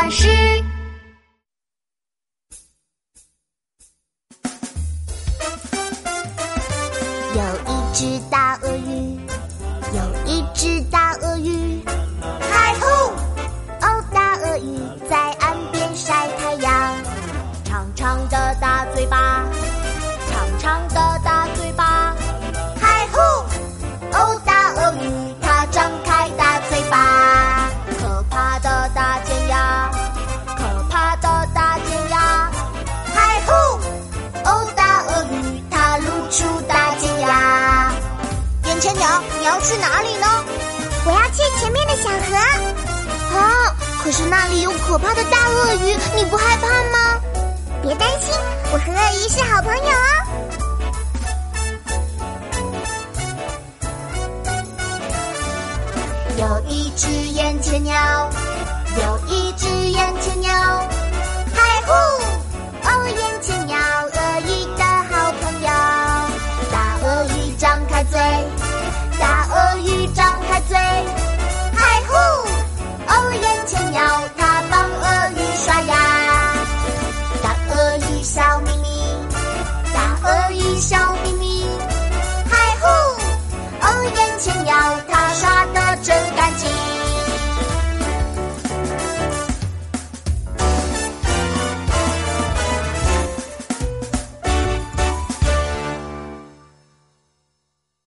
巴士。有一只大鳄鱼，有一只大鳄鱼，嗨吼！哦，大鳄鱼在岸边晒太阳，长长的大嘴巴，长长的眼前鸟，你要去哪里呢？我要去前面的小河。啊！可是那里有可怕的大鳄鱼，你不害怕吗？别担心，我和鳄鱼是好朋友哦。有一只眼前鸟。Chào